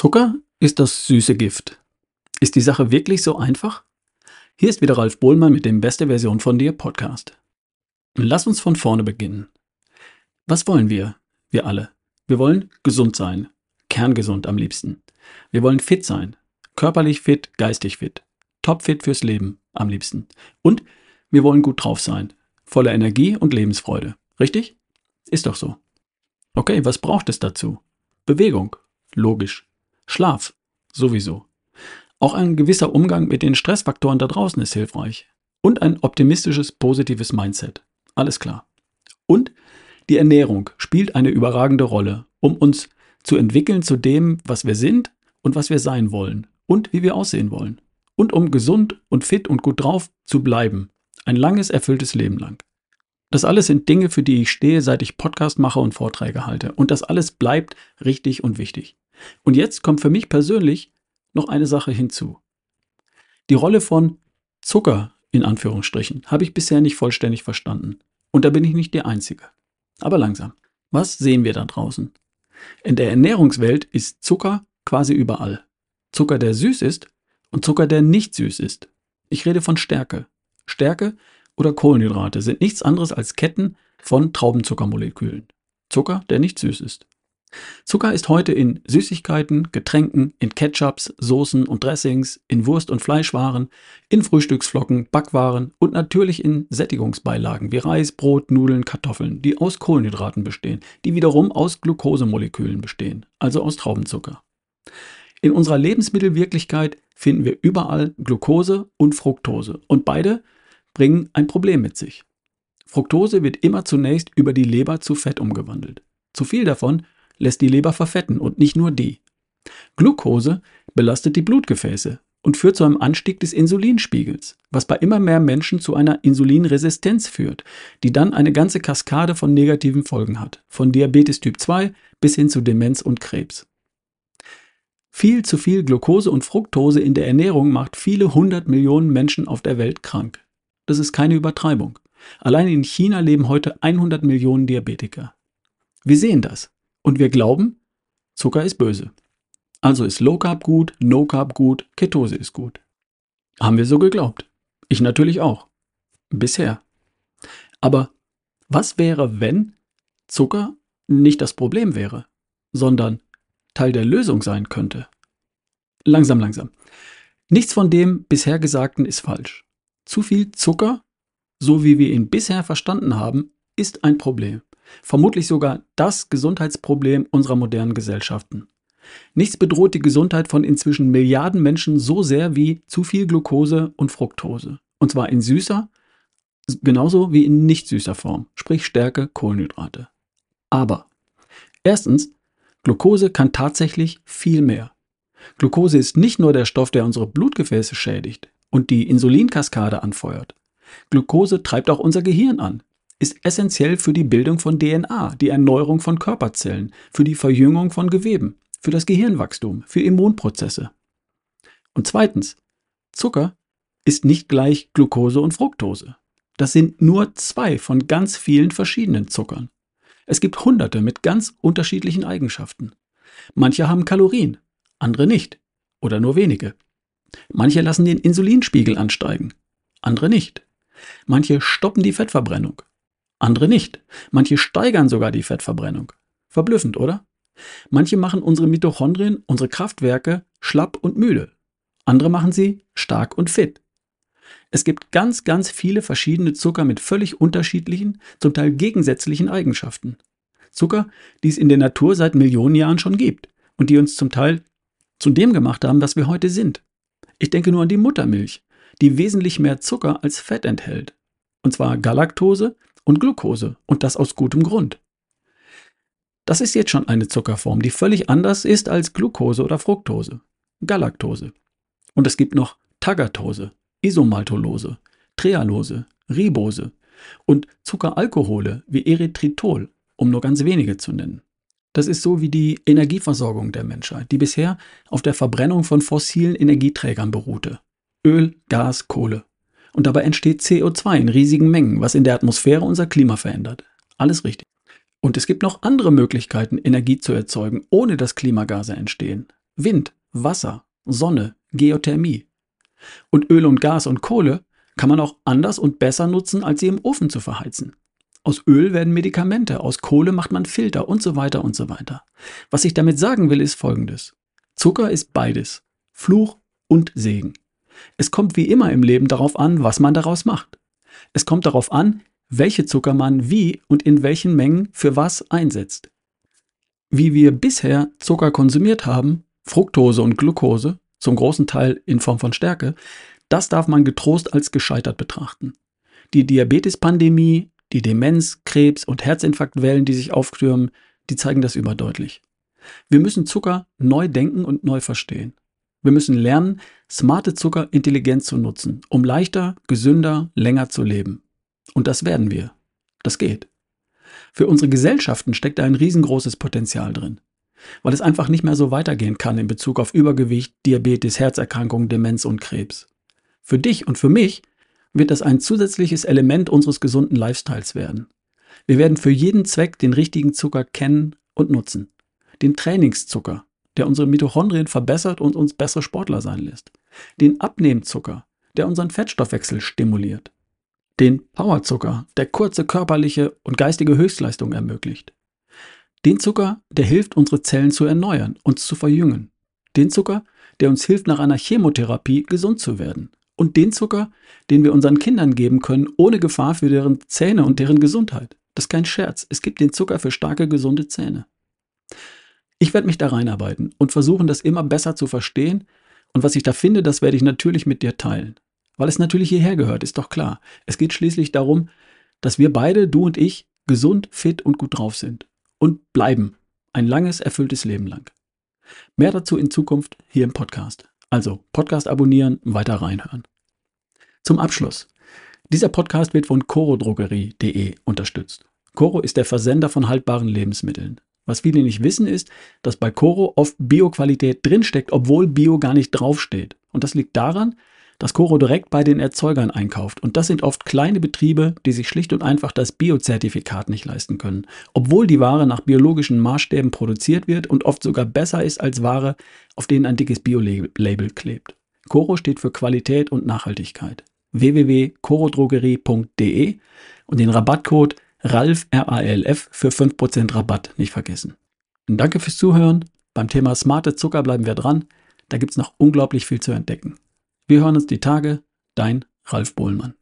Zucker ist das süße Gift. Ist die Sache wirklich so einfach? Hier ist wieder Ralf Bohlmann mit dem Beste Version von dir Podcast. Lass uns von vorne beginnen. Was wollen wir? Wir alle. Wir wollen gesund sein. Kerngesund am liebsten. Wir wollen fit sein. Körperlich fit, geistig fit. Topfit fürs Leben am liebsten. Und wir wollen gut drauf sein. Voller Energie und Lebensfreude. Richtig? Ist doch so. Okay, was braucht es dazu? Bewegung. Logisch. Schlaf. Sowieso. Auch ein gewisser Umgang mit den Stressfaktoren da draußen ist hilfreich. Und ein optimistisches, positives Mindset. Alles klar. Und die Ernährung spielt eine überragende Rolle, um uns zu entwickeln zu dem, was wir sind und was wir sein wollen und wie wir aussehen wollen. Und um gesund und fit und gut drauf zu bleiben. Ein langes, erfülltes Leben lang. Das alles sind Dinge, für die ich stehe, seit ich Podcast mache und Vorträge halte. Und das alles bleibt richtig und wichtig. Und jetzt kommt für mich persönlich noch eine Sache hinzu. Die Rolle von Zucker in Anführungsstrichen habe ich bisher nicht vollständig verstanden. Und da bin ich nicht der Einzige. Aber langsam. Was sehen wir da draußen? In der Ernährungswelt ist Zucker quasi überall. Zucker, der süß ist und Zucker, der nicht süß ist. Ich rede von Stärke. Stärke oder Kohlenhydrate sind nichts anderes als Ketten von Traubenzuckermolekülen. Zucker, der nicht süß ist. Zucker ist heute in Süßigkeiten, Getränken, in Ketchups, Soßen und Dressings, in Wurst- und Fleischwaren, in Frühstücksflocken, Backwaren und natürlich in Sättigungsbeilagen wie Reis, Brot, Nudeln, Kartoffeln, die aus Kohlenhydraten bestehen, die wiederum aus Glukosemolekülen bestehen, also aus Traubenzucker. In unserer Lebensmittelwirklichkeit finden wir überall Glucose und Fructose und beide bringen ein Problem mit sich. Fructose wird immer zunächst über die Leber zu Fett umgewandelt. Zu viel davon lässt die Leber verfetten und nicht nur die. Glucose belastet die Blutgefäße und führt zu einem Anstieg des Insulinspiegels, was bei immer mehr Menschen zu einer Insulinresistenz führt, die dann eine ganze Kaskade von negativen Folgen hat, von Diabetes Typ 2 bis hin zu Demenz und Krebs. Viel zu viel Glucose und Fructose in der Ernährung macht viele hundert Millionen Menschen auf der Welt krank. Das ist keine Übertreibung. Allein in China leben heute 100 Millionen Diabetiker. Wir sehen das. Und wir glauben, Zucker ist böse. Also ist Low Carb gut, No Carb gut, Ketose ist gut. Haben wir so geglaubt. Ich natürlich auch. Bisher. Aber was wäre, wenn Zucker nicht das Problem wäre, sondern Teil der Lösung sein könnte? Langsam, langsam. Nichts von dem bisher Gesagten ist falsch. Zu viel Zucker, so wie wir ihn bisher verstanden haben, ist ein Problem. Vermutlich sogar das Gesundheitsproblem unserer modernen Gesellschaften. Nichts bedroht die Gesundheit von inzwischen Milliarden Menschen so sehr wie zu viel Glucose und Fructose. Und zwar in süßer, genauso wie in nicht süßer Form, sprich Stärke, Kohlenhydrate. Aber erstens, Glucose kann tatsächlich viel mehr. Glucose ist nicht nur der Stoff, der unsere Blutgefäße schädigt und die Insulinkaskade anfeuert. Glucose treibt auch unser Gehirn an, ist essentiell für die Bildung von DNA, die Erneuerung von Körperzellen, für die Verjüngung von Geweben, für das Gehirnwachstum, für Immunprozesse. Und zweitens, Zucker ist nicht gleich Glucose und Fructose. Das sind nur zwei von ganz vielen verschiedenen Zuckern. Es gibt hunderte mit ganz unterschiedlichen Eigenschaften. Manche haben Kalorien, andere nicht oder nur wenige. Manche lassen den Insulinspiegel ansteigen, andere nicht. Manche stoppen die Fettverbrennung, andere nicht. Manche steigern sogar die Fettverbrennung. Verblüffend, oder? Manche machen unsere Mitochondrien, unsere Kraftwerke, schlapp und müde. Andere machen sie stark und fit. Es gibt ganz, ganz viele verschiedene Zucker mit völlig unterschiedlichen, zum Teil gegensätzlichen Eigenschaften. Zucker, die es in der Natur seit Millionen Jahren schon gibt und die uns zum Teil zu dem gemacht haben, was wir heute sind. Ich denke nur an die Muttermilch, die wesentlich mehr Zucker als Fett enthält. Und zwar Galaktose, und Glucose und das aus gutem Grund. Das ist jetzt schon eine Zuckerform, die völlig anders ist als Glucose oder Fructose, Galaktose. Und es gibt noch Tagatose, Isomaltolose, Trealose, Ribose und Zuckeralkohole wie Erythritol, um nur ganz wenige zu nennen. Das ist so wie die Energieversorgung der Menschheit, die bisher auf der Verbrennung von fossilen Energieträgern beruhte. Öl, Gas, Kohle. Und dabei entsteht CO2 in riesigen Mengen, was in der Atmosphäre unser Klima verändert. Alles richtig. Und es gibt noch andere Möglichkeiten, Energie zu erzeugen, ohne dass Klimagase entstehen. Wind, Wasser, Sonne, Geothermie. Und Öl und Gas und Kohle kann man auch anders und besser nutzen, als sie im Ofen zu verheizen. Aus Öl werden Medikamente, aus Kohle macht man Filter und so weiter und so weiter. Was ich damit sagen will, ist folgendes. Zucker ist beides. Fluch und Segen. Es kommt wie immer im Leben darauf an, was man daraus macht. Es kommt darauf an, welche Zucker man wie und in welchen Mengen für was einsetzt. Wie wir bisher Zucker konsumiert haben, Fructose und Glucose, zum großen Teil in Form von Stärke, das darf man getrost als gescheitert betrachten. Die Diabetespandemie, die Demenz, Krebs und Herzinfarktwellen, die sich auftürmen, die zeigen das überdeutlich. Wir müssen Zucker neu denken und neu verstehen. Wir müssen lernen, smarte Zucker intelligent zu nutzen, um leichter, gesünder, länger zu leben. Und das werden wir. Das geht. Für unsere Gesellschaften steckt da ein riesengroßes Potenzial drin. Weil es einfach nicht mehr so weitergehen kann in Bezug auf Übergewicht, Diabetes, Herzerkrankungen, Demenz und Krebs. Für dich und für mich wird das ein zusätzliches Element unseres gesunden Lifestyles werden. Wir werden für jeden Zweck den richtigen Zucker kennen und nutzen. Den Trainingszucker, der unsere Mitochondrien verbessert und uns bessere Sportler sein lässt. Den Abnehmzucker, der unseren Fettstoffwechsel stimuliert. Den Powerzucker, der kurze körperliche und geistige Höchstleistung ermöglicht. Den Zucker, der hilft, unsere Zellen zu erneuern, uns zu verjüngen. Den Zucker, der uns hilft, nach einer Chemotherapie gesund zu werden. Und den Zucker, den wir unseren Kindern geben können, ohne Gefahr für deren Zähne und deren Gesundheit. Das ist kein Scherz. Es gibt den Zucker für starke, gesunde Zähne. Ich werde mich da reinarbeiten und versuchen, das immer besser zu verstehen. Und was ich da finde, das werde ich natürlich mit dir teilen. Weil es natürlich hierher gehört, ist doch klar. Es geht schließlich darum, dass wir beide, du und ich, gesund, fit und gut drauf sind. Und bleiben. Ein langes, erfülltes Leben lang. Mehr dazu in Zukunft hier im Podcast. Also Podcast abonnieren, weiter reinhören. Zum Abschluss. Dieser Podcast wird von corodrogerie.de unterstützt. Coro ist der Versender von haltbaren Lebensmitteln. Was viele nicht wissen ist, dass bei Coro oft Bioqualität drinsteckt, obwohl Bio gar nicht draufsteht. Und das liegt daran, dass Coro direkt bei den Erzeugern einkauft. Und das sind oft kleine Betriebe, die sich schlicht und einfach das Biozertifikat nicht leisten können. Obwohl die Ware nach biologischen Maßstäben produziert wird und oft sogar besser ist als Ware, auf denen ein dickes Bio-Label klebt. Coro steht für Qualität und Nachhaltigkeit. www.corodrogerie.de und den Rabattcode Ralf R-A-L-F für 5% Rabatt nicht vergessen. Und danke fürs Zuhören. Beim Thema smarte Zucker bleiben wir dran. Da gibt es noch unglaublich viel zu entdecken. Wir hören uns die Tage. Dein Ralf Bohlmann.